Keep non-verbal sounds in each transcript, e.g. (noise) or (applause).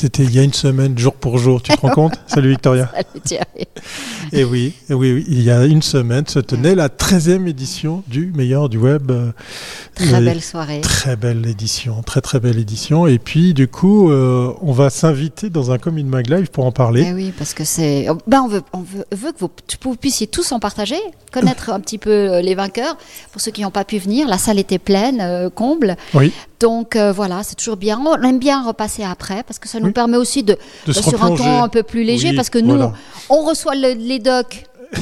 C'était il y a une semaine, jour pour jour, tu te rends compte? (laughs) Salut Victoria. Salut Thierry. Et oui, et oui, oui, il y a une semaine se tenait la 13e édition du meilleur du web. euh, Très et- belle soirée. Très belle édition, très très belle édition. Et puis du coup, euh, on va s'inviter dans un Comin Mag Live pour en parler. Eh oui, parce que c'est. Ben, on veut, on veut, veut que vous, vous puissiez tous en partager, connaître (laughs) un petit peu euh, les vainqueurs. Pour ceux qui n'ont pas pu venir, la salle était pleine, euh, comble. Oui, Donc euh, voilà, c'est toujours bien. On aime bien repasser après parce que ça nous Oui. permet aussi de, sur un ton un peu plus léger Oui, parce que nous, voilà. on reçoit le- les docs. (laughs)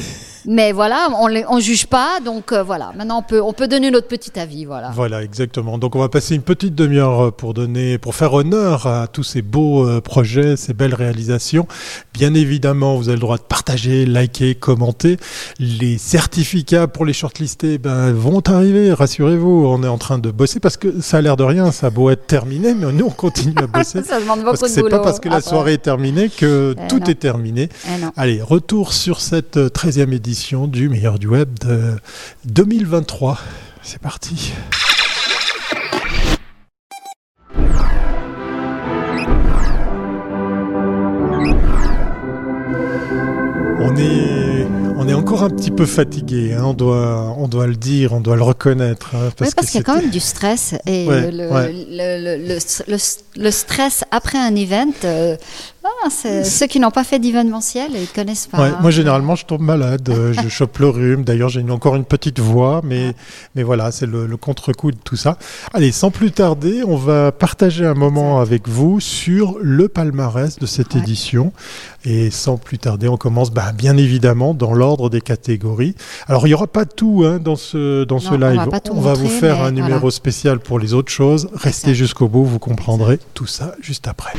Mais voilà, on ne juge pas, donc euh, voilà. Maintenant, on peut, on peut donner notre petit avis, voilà. Voilà, exactement. Donc on va passer une petite demi-heure euh, pour donner, pour faire honneur à tous ces beaux euh, projets, ces belles réalisations. Bien évidemment, vous avez le droit de partager, liker, commenter. Les certificats pour les shortlistés ben, vont arriver, rassurez-vous. On est en train de bosser parce que ça a l'air de rien, ça a beau être terminé, mais nous on continue à (laughs) bosser. Ça demande parce beaucoup que de c'est boulot. pas parce que la après. soirée est terminée que Eh tout non. est terminé. Eh. Allez, retour sur cette euh, 13e édition du meilleur du web de 2023. C'est parti. On est, on est encore un petit peu fatigué, hein, on, doit, on doit le dire, on doit le reconnaître. hein, Oui, parce qu'il y a quand même du stress. Et Ouais, le, ouais. le, le, le- le- le stress après un event, euh, ah, c'est- ceux qui n'ont pas fait d'événementiel, ils ne connaissent pas. Ouais, hein. moi, généralement, je tombe malade, euh, je chope le rhume. D'ailleurs, j'ai encore une petite voix, mais, mais voilà, c'est le, le contre-coup de tout ça. Allez, sans plus tarder, on va partager un moment avec vous sur le palmarès de cette édition. Et sans plus tarder, on commence bah, bien évidemment dans l'ordre des catégories. Alors, il n'y aura pas tout hein, dans ce, dans ce Non, on va live. va vous faire un numéro voilà. spécial pour les autres choses. Restez jusqu'au bout, vous comprendrez tout ça juste après.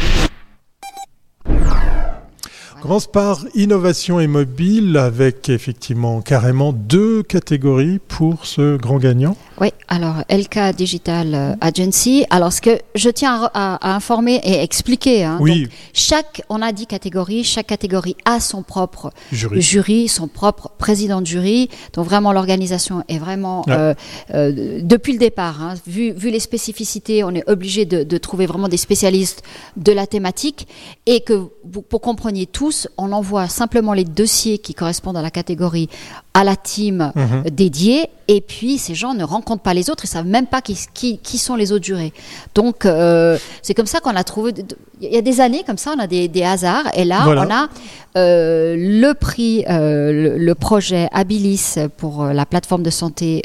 On commence par innovation et mobile avec effectivement carrément deux catégories pour ce grand gagnant. Oui, alors LK Digital euh, Agency. Alors, ce que je tiens à, informer et expliquer. hein, Oui. donc, chaque, on a 10 catégories. Chaque catégorie a son propre Jury. jury, son propre président de jury. Donc vraiment l'organisation est vraiment Ouais. euh, euh, depuis le départ, hein, vu, vu les spécificités, on est obligé de, de trouver vraiment des spécialistes de la thématique et que vous, pour compreniez tous, on envoie simplement les dossiers qui correspondent à la catégorie à la team Mhm. dédiée et puis ces gens ne rencontrent pas les autres, ils savent même pas qui, qui, qui sont les autres jurés. Donc euh, c'est comme ça qu'on a trouvé. Il y a des années comme ça, on a des, des hasards et là Voilà. on a euh, le prix, euh, le, le projet Habilis pour la plateforme de santé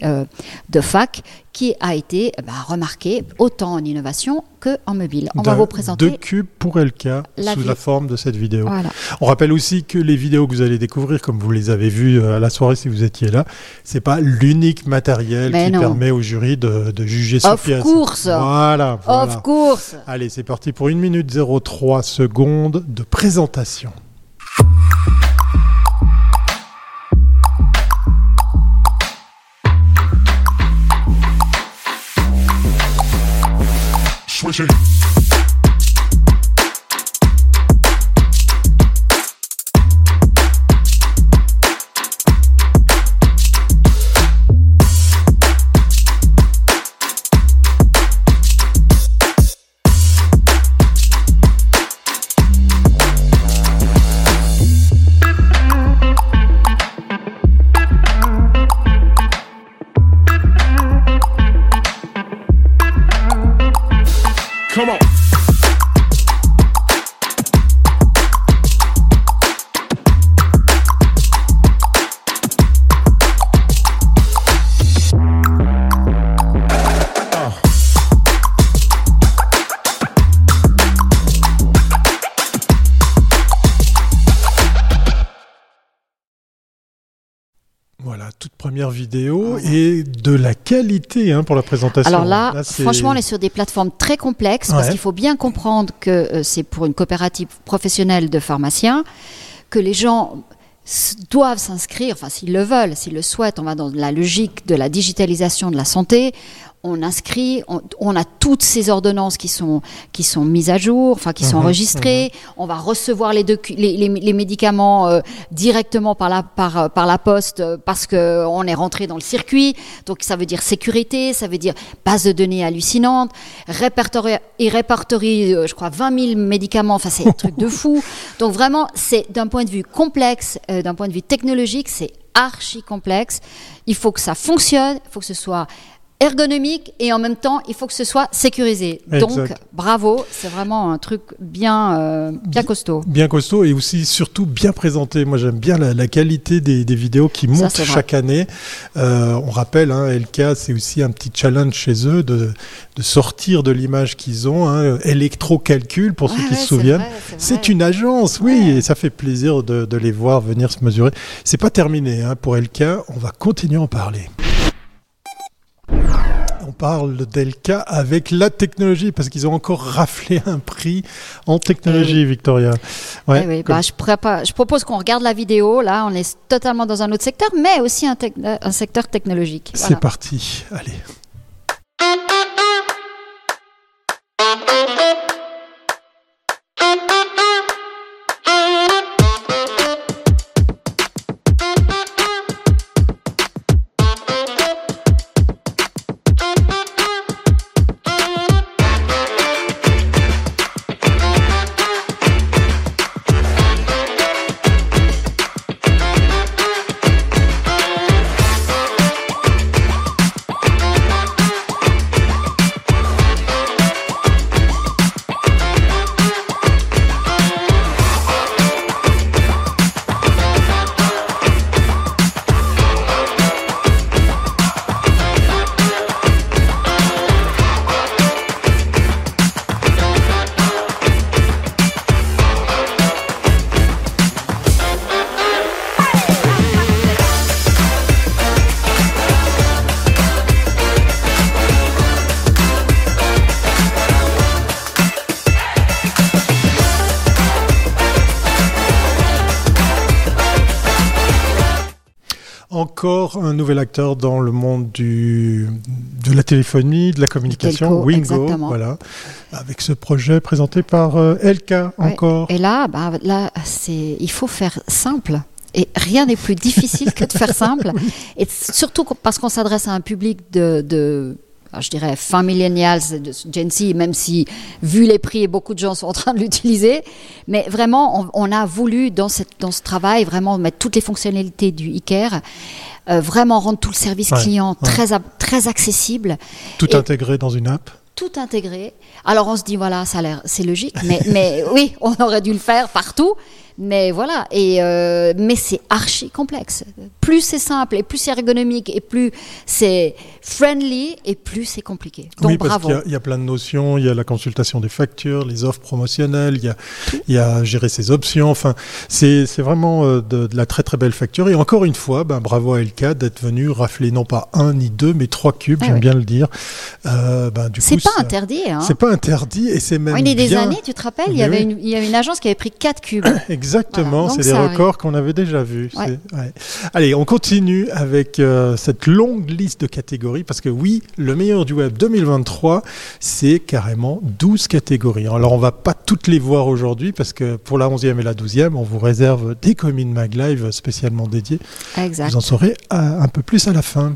de fac qui a été bah, remarqué autant en innovation que en mobile. On va vous présenter. Deux cubes pour LK La sous la forme de cette vidéo. Voilà. On rappelle aussi que les vidéos que vous allez découvrir, comme vous les avez vues à la soirée si vous étiez là, c'est pas l'unique matériel Mais qui non. permet au jury de, de juger sur Of pièce. course. Voilà. voilà. Of course. Allez, c'est parti pour 1 minute 03 secondes de présentation. Switching. Come on. Première vidéo et de la qualité hein, pour la présentation. Alors là, franchement, on est sur des plateformes très complexes parce qu'il faut bien comprendre que euh, c'est pour une coopérative professionnelle de pharmaciens, que les gens doivent s'inscrire, enfin s'ils le veulent, s'ils le souhaitent, on va dans la logique de la digitalisation de la santé. On inscrit, on, a toutes ces ordonnances qui sont, qui sont mises à jour, enfin qui sont mhm, enregistrées. Mhm. On va recevoir les, les, les, médicaments euh, directement par la, par, par la poste euh, parce que on est rentré dans le circuit. Donc ça veut dire sécurité, ça veut dire base de données hallucinante, répertorie, répertorie, euh, je crois 20 000 médicaments. Enfin c'est un truc de fou. (laughs) Donc vraiment c'est d'un point de vue complexe, d'un point de vue technologique, c'est archi complexe. Il faut que ça fonctionne, il faut que ce soit ergonomique et en même temps, il faut que ce soit sécurisé. Donc, bravo, c'est vraiment un truc bien, euh, bien costaud. Bien costaud et aussi, surtout, bien présenté. Moi, j'aime bien la, qualité des, vidéos qui montent chaque année. Euh, on rappelle, hein, LK, c'est aussi un petit challenge chez eux de, de sortir de l'image qu'ils ont. Hein, Electrocalcul, pour ceux qui se souviennent. C'est une agence, oui, et ça fait plaisir de, de les voir venir se mesurer. C'est pas terminé hein, pour LK, on va continuer à en parler on parle d'Elka avec la technologie parce qu'ils ont encore raflé un prix en technologie, eh Victoria. Ouais, eh bah, je, je, propose qu'on regarde la vidéo. Là, on est totalement dans un autre secteur, mais aussi un, un secteur technologique. C'est parti. Allez. Encore un nouvel acteur dans le monde du, de la téléphonie, de la communication, Wingo, voilà, avec ce projet présenté par euh, LK encore. Et là, bah, là, c'est, il faut faire simple. Et rien n'est plus difficile que de faire (laughs) simple. Et surtout parce qu'on s'adresse à un public de, de je dirais fin millennials, Gen Z, même si vu les prix, beaucoup de gens sont en train de l'utiliser. Mais vraiment, on, a voulu dans, cette, dans ce travail vraiment mettre toutes les fonctionnalités du ICARE euh, vraiment rendre tout le service client très, très accessible. Tout intégré dans une app tout intégré. Alors on se dit voilà, ça a l'air, c'est logique, mais, mais oui, on aurait dû le faire partout. Mais voilà, et euh, mais c'est archi complexe. Plus c'est simple et plus c'est ergonomique et plus c'est friendly et plus c'est compliqué. Donc oui, parce qu'il y, a plein de notions. Il y a la consultation des factures, les offres promotionnelles, il y a, il y a gérer ses options. Enfin, c'est vraiment euh, de, la très très belle facture. Et encore une fois, ben, bravo à LK d'être venu rafler non pas un ni deux, mais trois cubes, ah j'aime bien le dire. Euh, ben, du c'est pas interdit. Hein. C'est pas interdit et c'est même. il y a des années, tu te rappelles, il y, avait une, il y avait une agence qui avait pris quatre cubes. (coughs) Exactement, c'est des records qu'on avait déjà vus. Allez, on continue avec euh, cette longue liste de catégories, parce que oui, le meilleur du web 2023, c'est carrément 12 catégories. Alors on va pas toutes les voir aujourd'hui, parce que pour la 11e et la 12e, on vous réserve des communes Mag Live spécialement dédiées. Vous en saurez euh, un peu plus à la fin.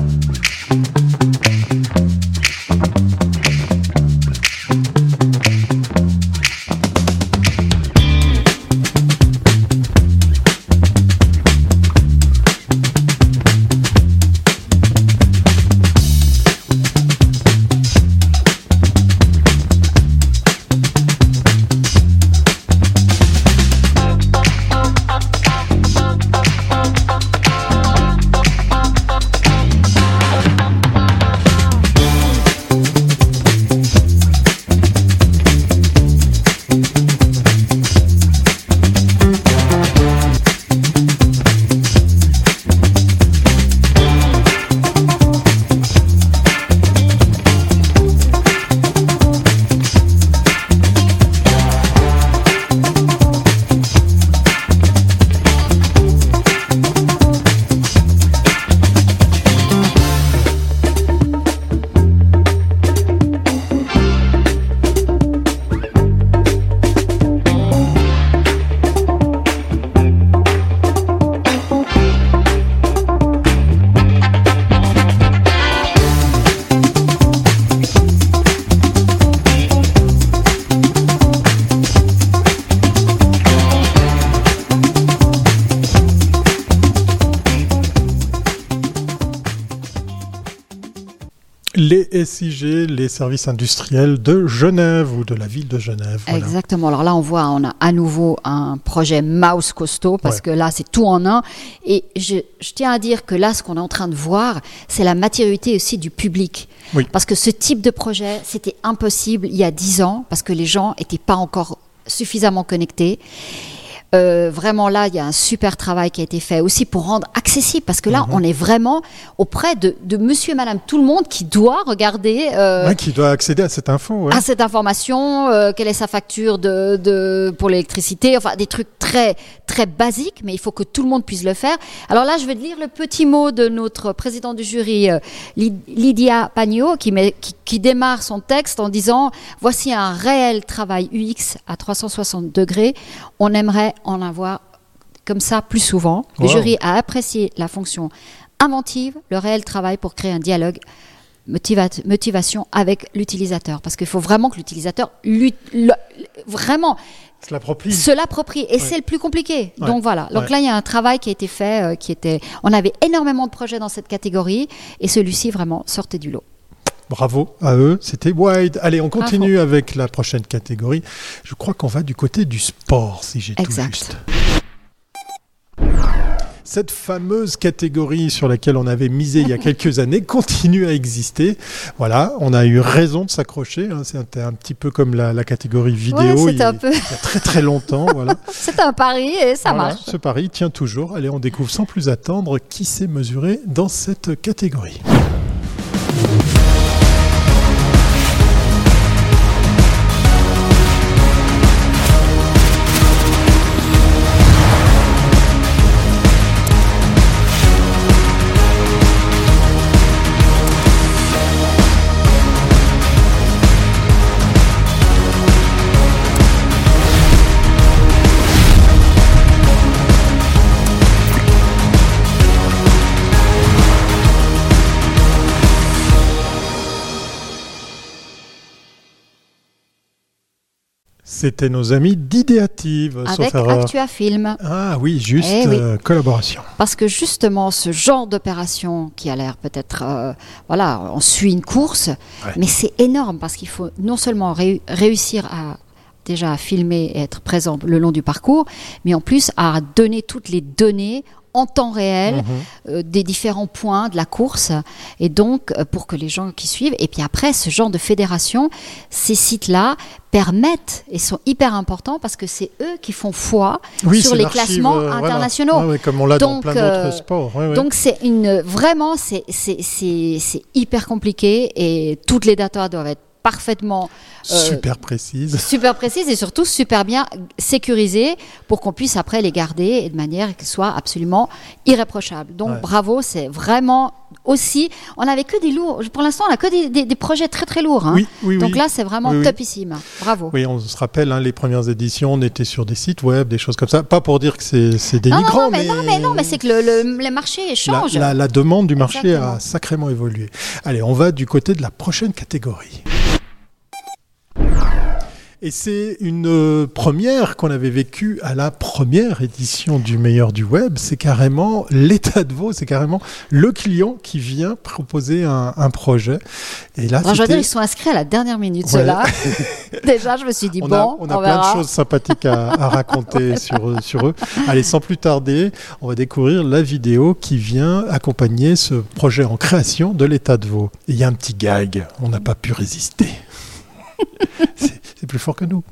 SIG, les services industriels de Genève ou de la ville de Genève. Exactement. Alors là, on voit, on a à nouveau un projet mouse costaud parce que là, c'est tout en un. Et je, je, tiens à dire que là, ce qu'on est en train de voir, c'est la maturité aussi du public. Oui. Parce que ce type de projet, c'était impossible il y a dix ans parce que les gens n'étaient pas encore suffisamment connectés. Euh, vraiment là, il y a un super travail qui a été fait aussi pour rendre accessible, parce que là, Mhm. on est vraiment auprès de, de monsieur et madame tout le monde qui doit regarder euh, Ouais, qui doit accéder à cette info. ouais. à cette information, euh, quelle est sa facture de, de, pour l'électricité, enfin des trucs très très basiques, mais il faut que tout le monde puisse le faire. Alors là, je vais te lire le petit mot de notre président du jury, euh, Lyd- Lydia Pagnot, qui, met, qui, qui démarre son texte en disant Voici un réel travail UX à 360 degrés. On aimerait en avoir comme ça plus souvent. Le Wow. jury a apprécié la fonction inventive, le réel travail pour créer un dialogue motiva- motivation avec l'utilisateur. Parce qu'il faut vraiment que l'utilisateur vraiment Se l'approprie. Et c'est le plus compliqué. Ouais. Donc voilà. Donc Ouais. là, il y a un travail qui a été fait. euh, qui était... On avait énormément de projets dans cette catégorie. Et celui-ci, vraiment, sortait du lot. Bravo à eux, c'était Wide. Allez, on continue avec la prochaine catégorie. Je crois qu'on va du côté du sport, si j'ai tout Exact. juste. Cette fameuse catégorie sur laquelle on avait misé il y a (laughs) quelques années continue à exister. Voilà, on a eu raison de s'accrocher. hein. C'était un petit peu comme la, la catégorie vidéo Ouais, il, un peu. il y a très très longtemps. voilà. (laughs) C'était un pari et ça Voilà, marche. Ce pari tient toujours. Allez, on découvre sans plus attendre qui s'est mesuré dans cette catégorie. C'était nos amis d'Idéative, Avec. Actua Film. Ah oui, juste Eh oui. euh, collaboration. Parce que justement, ce genre d'opération qui a l'air peut-être, euh, voilà, on suit une course, Ouais. mais c'est énorme parce qu'il faut non seulement réu- réussir à déjà à filmer et être présent le long du parcours, mais en plus à donner toutes les données en temps réel Mhm. euh, des différents points de la course et donc euh, pour que les gens qui suivent et puis après ce genre de fédération ces sites-là permettent et sont hyper importants parce que c'est eux qui font foi Oui, sur les classements euh, voilà. internationaux ouais, comme on l'a dans plein d'autres sports. Donc c'est une vraiment c'est hyper compliqué et toutes les datas doivent être parfaitement euh, Super précise. super précises et surtout super bien sécurisées pour qu'on puisse après les garder et de manière qu'elles soient absolument irréprochables. Donc Ouais. bravo, c'est vraiment aussi. On n'avait que des lourds. Pour l'instant, on a que des, des- des projets très très lourds. hein. Oui, oui, Donc oui. là, c'est vraiment topissime. Bravo. Oui, on se rappelle, hein, les premières éditions, on était sur des sites web, des choses comme ça. Pas pour dire que c'est c'est Non, non, dénigrant, mais, non, mais non, mais c'est que le, le, les marchés la, changent. la- la demande du marché a sacrément évolué. Allez, on va du côté de la prochaine catégorie. Et c'est une euh, première qu'on avait vécue à la première édition du meilleur du web. C'est carrément l'état de veau, c'est carrément le client qui vient proposer un, un projet. Et là, Alors, je veux dire, ils sont inscrits à la dernière minute, Ouais. ceux-là. (laughs) Déjà, je me suis dit, on bon, a, on a plein verra. de choses sympathiques à, à raconter (laughs) sur, eux- sur eux. Allez, sans plus tarder, on va découvrir la vidéo qui vient accompagner ce projet en création de l'état de veau. Il y a un petit gag, on n'a pas pu résister. (laughs) C'est c'est plus fort que nous.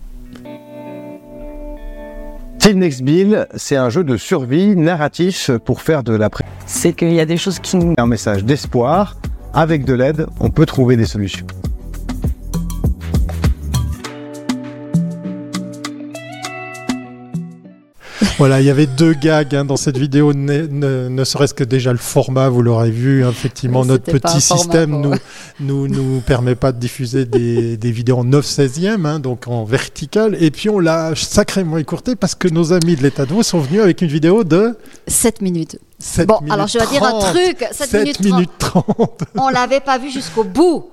Till Next Bill, c'est un jeu de survie narratif pour faire de la c'est qu'il y a des choses qui nous... un message d'espoir. Avec de l'aide, on peut trouver des solutions. Voilà, il y avait deux gags hein, dans cette vidéo, ne, ne- ne serait-ce que déjà le format, vous l'aurez vu, hein, effectivement, Oui, notre petit système nous, nous nous permet pas de diffuser des, des vidéos en 9 16e, hein, donc en vertical, et puis on l'a sacrément écourté parce que nos amis de l'état de Vaud sont venus avec une vidéo de 7 minutes. 7 Bon, minutes alors je vais dire un 30. truc. 7, 7 minutes, minutes 30. On l'avait pas vu jusqu'au bout.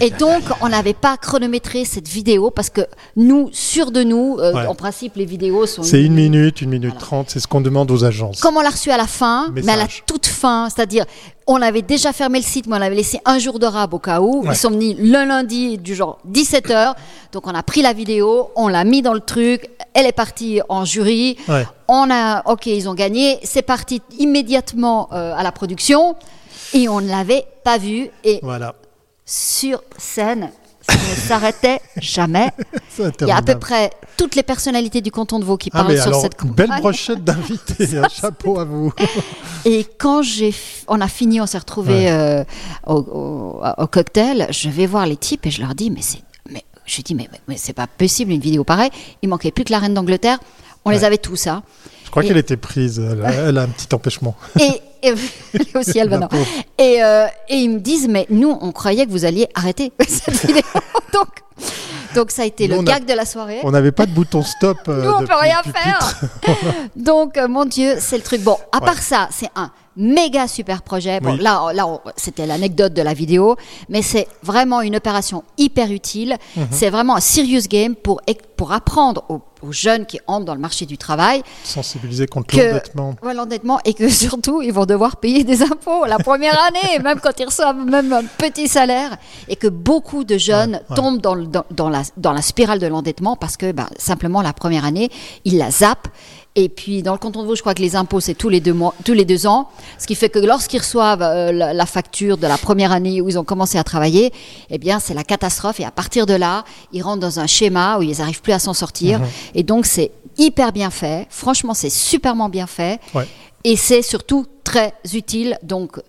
Et donc, on n'avait pas chronométré cette vidéo parce que nous, sûrs de nous, euh, en principe, les vidéos sont. C'est une minute, une minute trente, c'est ce qu'on demande aux agences. Comme on l'a reçu à la fin, mais à la toute fin, c'est-à-dire, on avait déjà fermé le site, mais on avait laissé un jour de rab au cas où. Ils sont venus le lundi, du genre 17h. Donc, on a pris la vidéo, on l'a mis dans le truc, elle est partie en jury. On a, ok, ils ont gagné. C'est parti immédiatement euh, à la production et on ne l'avait pas vu. Et voilà sur scène. Ça ne s'arrêtait jamais. (laughs) Il y a à peu près toutes les personnalités du canton de Vaud qui ah, parlent sur cette Une belle brochette d'invités, (laughs) un chapeau à vous. (laughs) Et quand j'ai, on a fini, on s'est retrouvés euh, au, cocktail, je vais voir les types et je leur dis, mais c'est, mais je dis, mais, mais, c'est pas possible une vidéo pareille. Il manquait plus que la reine d'Angleterre. On les avait tous, ça. Hein. Je crois qu'elle était prise. Elle a, un petit empêchement. Et, et (laughs) aussi Alvana. Et, euh, et ils me disent, mais nous, on croyait que vous alliez arrêter (laughs) cette (laughs) vidéo. Donc, donc ça a été le gag de la soirée. On n'avait pas de bouton stop. Euh, nous, on peut rien faire. Donc, euh, mon Dieu, c'est le truc. Bon, à part ça, c'est un méga super projet. Bon, là, là c'était l'anecdote de la vidéo, mais c'est vraiment une opération hyper utile. Mhm. C'est vraiment un serious game pour, pour apprendre aux, jeunes qui entrent dans le marché du travail. Sensibiliser contre l'endettement. Ouais, l'endettement et que (laughs) surtout, ils vont devoir payer des impôts la première (laughs) année, même quand ils reçoivent même un petit salaire. Et que beaucoup de jeunes tombent dans, dans, dans, la, dans la spirale de l'endettement parce que bah, simplement la première année, ils la zappent et puis dans le canton de Vaud, je crois que les impôts c'est tous les deux mois, tous les deux ans, ce qui fait que lorsqu'ils reçoivent euh, la, facture de la première année où ils ont commencé à travailler, eh bien c'est la catastrophe et à partir de là, ils rentrent dans un schéma où ils n'arrivent plus à s'en sortir. Mhm. Et donc c'est hyper bien fait. Franchement, c'est superment bien fait. Ouais. Et c'est surtout très utile. Donc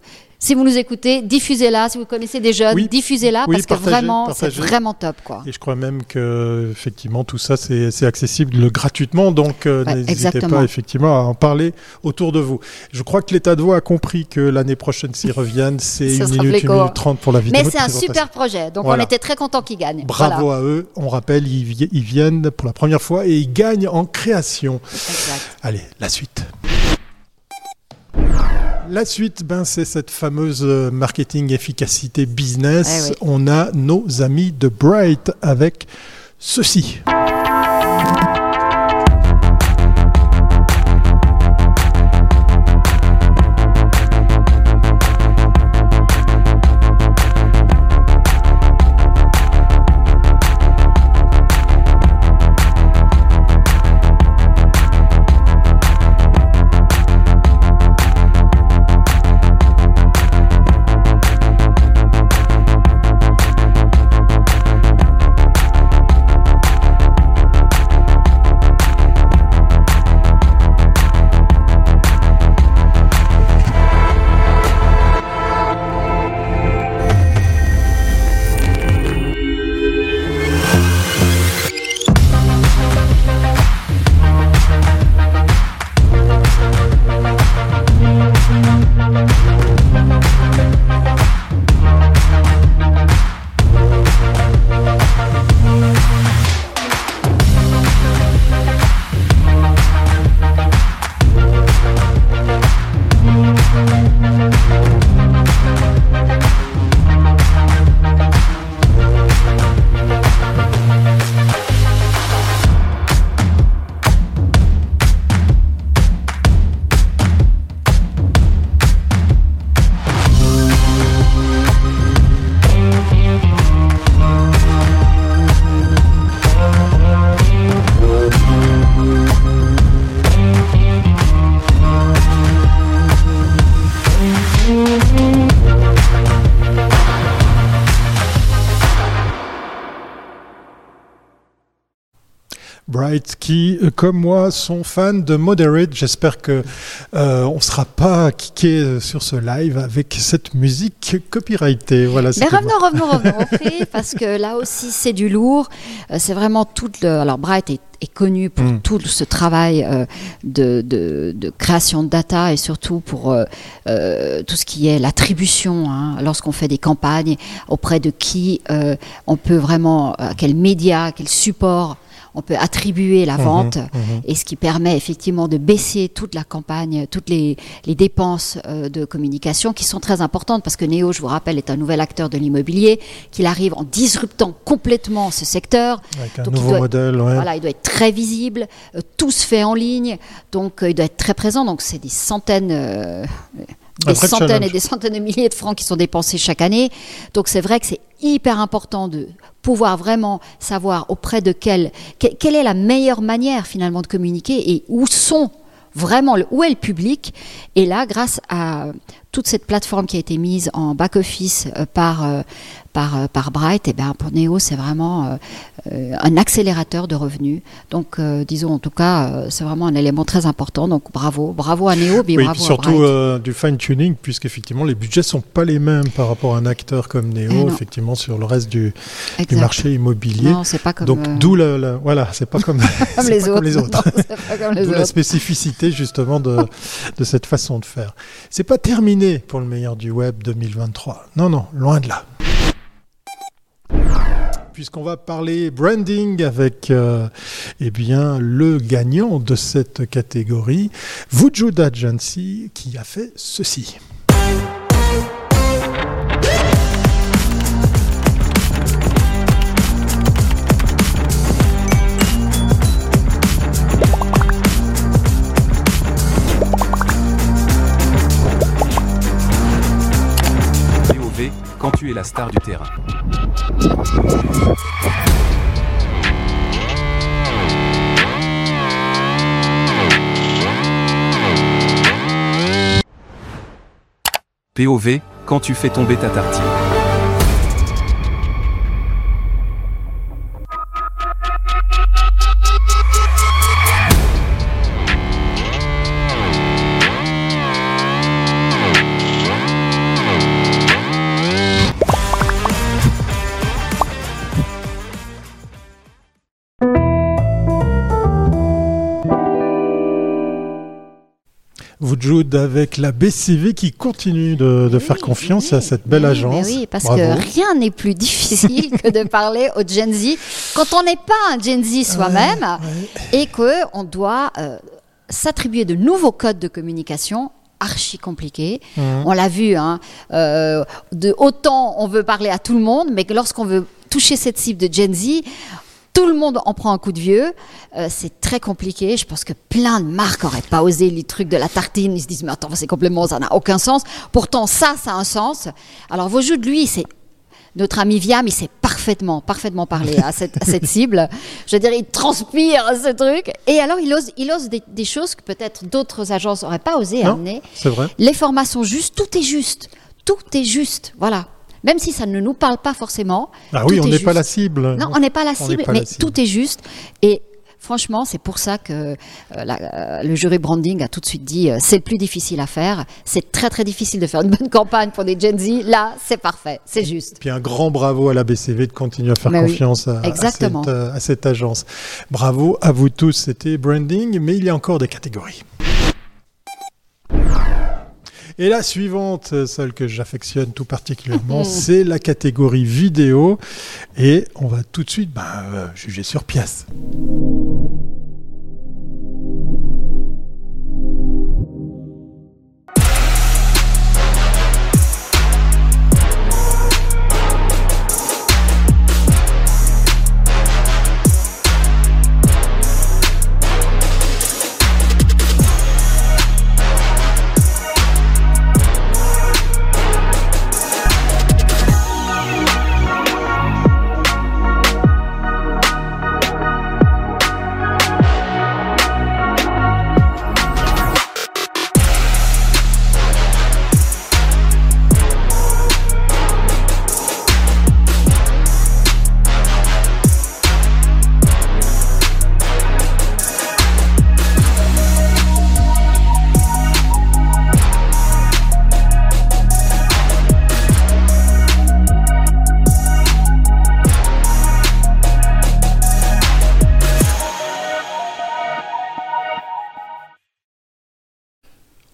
si vous nous écoutez, diffusez-la. Si vous connaissez des jeunes, diffusez-la parce que vraiment, c'est vraiment top. Quoi. Et je crois même que effectivement tout ça, c'est accessible gratuitement. Donc euh, n'hésitez pas effectivement à en parler autour de vous. Je crois que l'État de Vaud a compris que l'année prochaine, s'ils reviennent, c'est (laughs) une minute, une minute trente pour la vidéo. Mais c'est un super projet. Donc on était très contents qu'ils gagnent. Bravo à eux. On rappelle, ils, ils, viennent pour la première fois et ils gagnent en création. Exact. Allez, la suite. La suite, ben, c'est cette fameuse euh, marketing efficacité business. Eh On a nos amis de Bright avec ceci. Comme moi, sont fans de Moderate. J'espère que euh, on sera pas kické euh, sur ce live avec cette musique copyrightée. Voilà. Mais revenons, (laughs) revenons, revenons, parce que là aussi c'est du lourd. C'est vraiment tout le. Alors Bright est, connu pour hmm. tout ce travail de, de, création de data et surtout pour tout ce qui est l'attribution. Hein, lorsqu'on fait des campagnes, auprès de qui on peut vraiment, quels médias, quel support on peut attribuer la Mhm, vente mhm. et ce qui permet effectivement de baisser toute la campagne, toutes les, les dépenses euh, de communication qui sont très importantes parce que Néo, je vous rappelle, est un nouvel acteur de l'immobilier, qu'il arrive en disruptant complètement ce secteur. Avec un Donc, il nouveau doit- modèle, ouais. Voilà, il doit être très visible, euh, tout se fait en ligne, donc euh, il doit être très présent. Donc c'est des centaines, euh, des centaines challenge. et des centaines de milliers de francs qui sont dépensés chaque année. Donc c'est vrai que c'est hyper important de pouvoir vraiment savoir auprès de quelle, que- quelle est la meilleure manière finalement de communiquer et où sont vraiment où est le public. Et là, grâce à toute cette plateforme qui a été mise en back office euh, par euh, par, euh, par Bright, et ben pour Neo, c'est vraiment euh, euh, un accélérateur de revenus. Donc, disons en tout cas, c'est vraiment un élément très important. Donc, bravo, bravo à Neo, mais Oui, bravo puis à surtout du fine-tuning, puisqu'effectivement, les budgets sont pas les mêmes par rapport à un acteur comme Eh Neo, non. effectivement, sur le reste du, du marché immobilier. Non, c'est pas comme, Donc, d'où la, la- Voilà, c'est pas comme, (laughs) comme les pas autres. comme les autres. (laughs) D'où la spécificité justement de, de cette façon de faire. C'est pas terminé pour le meilleur du web 2023. Non, non, loin de là. Puisqu'on va parler branding avec euh, eh bien, le gagnant de cette catégorie, Vujud Agency, qui a fait ceci. POV, quand tu es la star du terrain. POV, quand tu fais tomber ta tartine. Vujud avec la BCV qui continue de, de faire confiance à cette belle agence. mais oui, parce Bravo. que rien n'est plus difficile que de parler au Gen Z quand on n'est pas un Gen Z soi-même Ouais, et que on doit euh, s'attribuer de nouveaux codes de communication archi compliqués. Mhm. On l'a vu, hein, euh, de autant on veut parler à tout le monde, mais que lorsqu'on veut toucher cette cible de Gen Z, tout le monde en prend un coup de vieux. Euh, c'est très compliqué. Je pense que plein de marques n'auraient pas osé les trucs de la tartine. Ils se disent, mais attends, c'est complètement, ça n'a aucun sens. Pourtant, ça, ça a un sens. Alors, vos jeux de lui, c'est notre ami Viam, il sait parfaitement, parfaitement parler à cette, à cette cible. Je veux dire, il transpire ce truc. Et alors, il ose, il ose des, des choses que peut-être d'autres agences n'auraient pas osé Non. amener. C'est vrai. Les formats sont justes, tout est juste. Tout est juste. Voilà. Même si ça ne nous parle pas forcément. Ah oui, on est n'est pas la cible. Non, on n'est pas la cible, pas mais la cible. tout est juste. Et franchement, c'est pour ça que euh, la- euh, le jury branding a tout de suite dit euh, c'est le plus difficile à faire. C'est très très difficile de faire une bonne campagne pour des Gen Z. Là, c'est parfait, c'est juste. Puis un grand bravo à la BCV de continuer à faire Mais confiance à, à exactement. cette, à cette agence. Bravo à vous tous, c'était branding, mais il y a encore des catégories. Et la suivante, euh, celle que j'affectionne tout particulièrement, (laughs) c'est la catégorie vidéo. Et on va tout de suite ben, euh, juger sur pièce.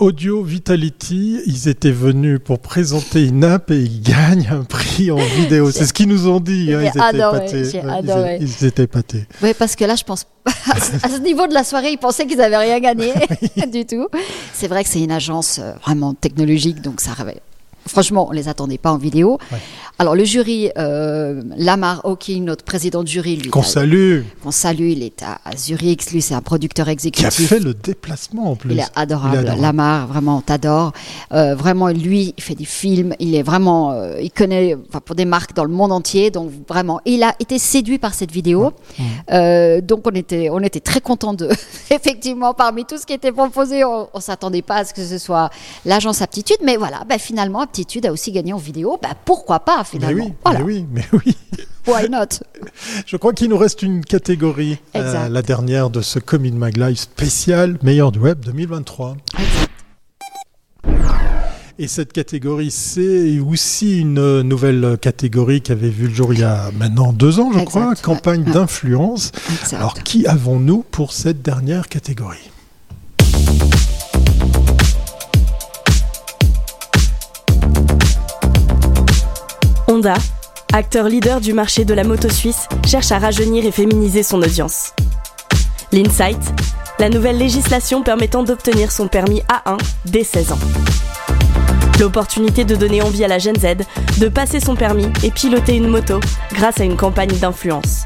Audio Vitality, ils étaient venus pour présenter une app et ils gagnent un prix en vidéo. C'est ce qu'ils nous ont dit. hein, Ils étaient adoré, ils- étaient épatés. Oui, parce que là, je pense, à ce- niveau de la soirée, ils pensaient qu'ils n'avaient rien gagné (laughs) (laughs) du tout. C'est vrai que c'est une agence euh, vraiment technologique, donc ça réveille. Franchement, on les attendait pas en vidéo. Ouais. Alors le jury, euh, Lamar Hawking, notre président de jury, lui, Qu'on salue, qu'on salue, il est à, à Zurich, lui c'est un producteur qui a exécutif. fait le déplacement en plus. Il est adorable, Il est adorable. Lamar, vraiment, on t'adore. Euh, vraiment, lui, il fait des films, il est vraiment, euh, il connaît enfin, pour des marques dans le monde entier, donc vraiment, il a été séduit par cette vidéo. Donc on était, on était très contents de, (laughs) effectivement, parmi tout ce qui était proposé, on, on s'attendait pas à ce que ce soit l'agence Aptitude, mais voilà, bah, finalement, Aptitude a aussi gagné en vidéo, bah, pourquoi pas Mais finalement oui, Voilà, mais oui, mais oui. (laughs) why not? Je crois qu'il nous reste une catégorie, euh, la dernière de ce Comin Mag Live spécial meilleur du web 2023. Et cette catégorie, c'est aussi une nouvelle catégorie qui avait vu le jour il y a maintenant deux ans, je Exact, crois, campagne ouais. d'influence. Alors, qui avons-nous pour cette dernière catégorie? Honda, acteur leader du marché de la moto suisse, cherche à rajeunir et féminiser son audience. L'Insight, la nouvelle législation permettant d'obtenir son permis A1 dès 16 ans. L'opportunité de donner envie à la Gen Z de passer son permis et piloter une moto grâce à une campagne d'influence.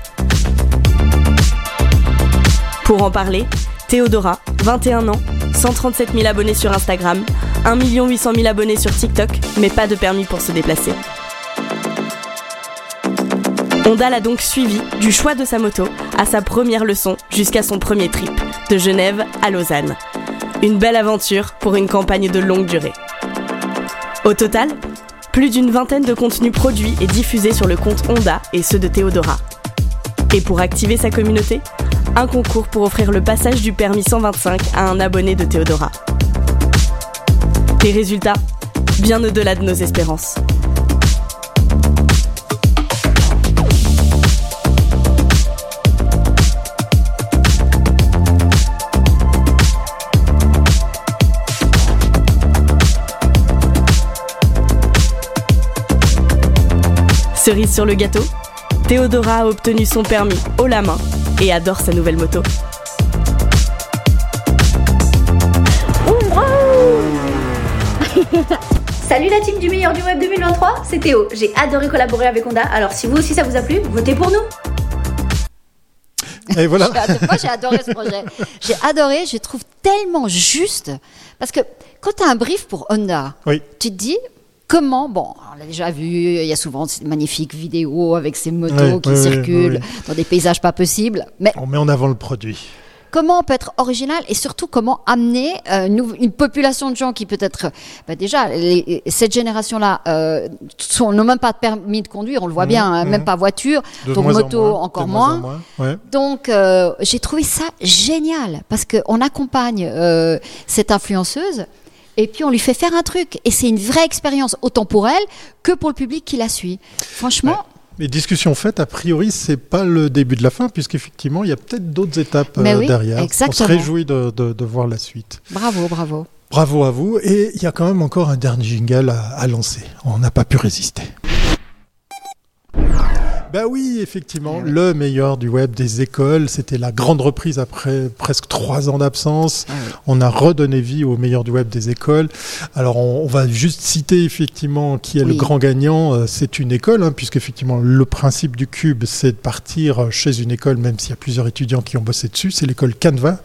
Pour en parler, Théodora, 21 ans, 137 000 abonnés sur Instagram, 1 800 000 abonnés sur TikTok, mais pas de permis pour se déplacer. Honda l'a donc suivi du choix de sa moto à sa première leçon jusqu'à son premier trip, de Genève à Lausanne. Une belle aventure pour une campagne de longue durée. Au total, plus d'une vingtaine de contenus produits et diffusés sur le compte Honda et ceux de Théodora. Et pour activer sa communauté, un concours pour offrir le passage du permis 125 à un abonné de Théodora. Les résultats Bien au-delà de nos espérances. Cerise sur le gâteau, Théodora a obtenu son permis haut la main et adore sa nouvelle moto. (laughs) Salut la team du meilleur du web 2023, c'est Théo. J'ai adoré collaborer avec Honda, alors si vous aussi ça vous a plu, votez pour nous. Et voilà. (laughs) J'ai adoré- Moi, j'ai adoré ce projet. J'ai adoré, je trouve tellement juste. Parce que quand tu as un brief pour Honda, Oui. tu te dis comment, bon, on l'a déjà vu, il y a souvent ces magnifiques vidéos avec ces motos qui circulent dans des paysages pas possibles. Mais On met en avant le produit. comment on peut être original et surtout comment amener euh, une, population de gens qui peut-être, bah déjà, les- cette génération-là euh, n'ont même pas de permis de conduire, on le voit Mhm, bien, hein, même pas voiture, De donc en moto moins, encore moins. moins. en moins. Ouais. Donc, euh, j'ai trouvé ça génial parce qu'on accompagne euh, cette influenceuse et puis on lui fait faire un truc. Et c'est une vraie expérience, autant pour elle que pour le public qui la suit. Franchement, Mais discussion faite, a priori, c'est pas le début de la fin, puisqu'effectivement, il y a peut-être d'autres étapes Mais euh, oui, derrière. On exactement. se réjouit de, de- de voir la suite. bravo, bravo. Bravo à vous. Et il y a quand même encore un dernier jingle à, à lancer. On n'a pas pu résister. Ben oui, effectivement, le meilleur du web des écoles. C'était la grande reprise après presque trois ans d'absence. Ah. On a redonné vie au meilleur du web des écoles. Alors, on, on va juste citer effectivement qui est le grand gagnant. Euh, C'est une école, hein, puisque effectivement le principe du cube, c'est de partir chez une école, même s'il y a plusieurs étudiants qui ont bossé dessus. C'est l'école Canva.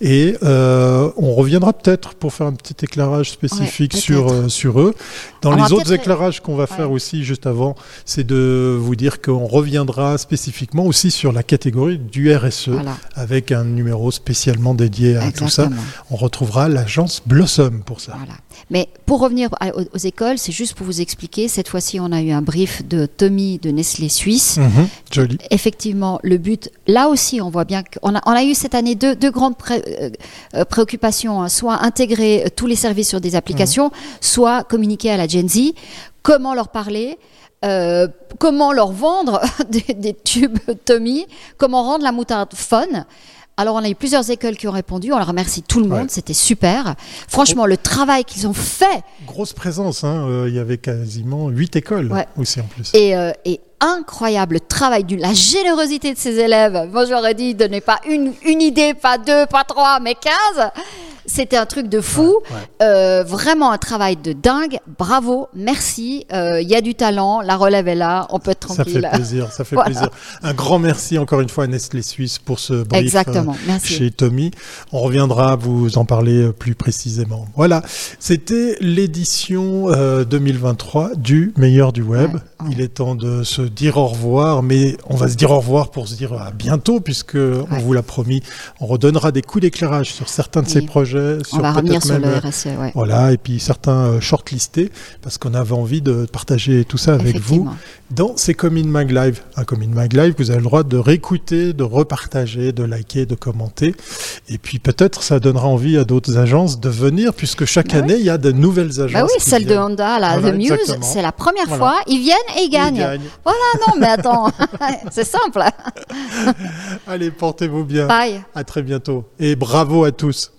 Et euh, on reviendra peut-être pour faire un petit éclairage spécifique Ouais, sur, euh, sur eux. Dans On les autres éclairages qu'on va faire aussi juste avant, c'est de vous dire qu'on reviendra spécifiquement aussi sur la catégorie du RSE Voilà, avec un numéro spécialement dédié à tout ça. On retrouvera l'agence Blossom pour ça. Voilà. Mais pour revenir aux, aux écoles, c'est juste pour vous expliquer. Cette fois-ci, on a eu un brief de Tommy de Nestlé Suisse. Mhm, joli. Effectivement, le but, là aussi, on voit bien qu'on a, on a eu cette année deux, deux grandes pré- euh, préoccupations, hein. soit intégrer euh, tous les services sur des applications, soit communiquer à la Gen Z, comment leur parler. Euh, comment leur vendre (laughs) des, des tubes Tommy, comment rendre la moutarde fun? Alors, on a eu plusieurs écoles qui ont répondu. On leur remercie tout le monde. Ouais. C'était super. Franchement, le travail qu'ils ont fait Grosse présence, hein, euh, il y avait quasiment huit écoles Ouais. aussi en plus. est, euh, est incroyable. Le travail, du, la générosité de ces élèves. Moi, j'aurais dit, donnez pas une, une idée, pas deux, pas trois, mais quinze. C'était un truc de fou. Ouais, ouais. Euh, vraiment un travail de dingue. Bravo, merci. Euh, Il y a du talent. La relève est là. On peut être Ça fait tranquille. plaisir, ça fait (laughs) Voilà. plaisir. Un grand merci encore une fois à Nestlé Suisse pour ce brief Exactement. euh, Merci. chez Tommy. On reviendra vous en parler euh, plus précisément. Voilà, c'était l'édition euh, 2023 du meilleur du web. Ouais. Il est temps de se dire au revoir, mais on va se dire au revoir pour se dire à bientôt puisque on vous l'a promis. On redonnera des coups d'éclairage sur certains de ces projets, sur On va revenir sur le euh, RSE. Ouais. voilà, et puis certains euh, shortlistés, parce qu'on avait envie de partager tout ça avec vous dans ces Comin Mag Live. Un Comin Mag Live, vous avez le droit de réécouter, de repartager, de liker, de commenter. Et puis peut-être ça donnera envie à d'autres agences de venir, puisque chaque Bah année, il y a de nouvelles agences. Bah oui, celle de. Honda, Voilà, The Muse, c'est la première Voilà. fois. Ils viennent et ils Ils gagnent. gagnent. Voilà, non, mais attends, (laughs) (laughs) c'est simple. Allez, portez-vous bien. Bye. À très bientôt. Et bravo à tous.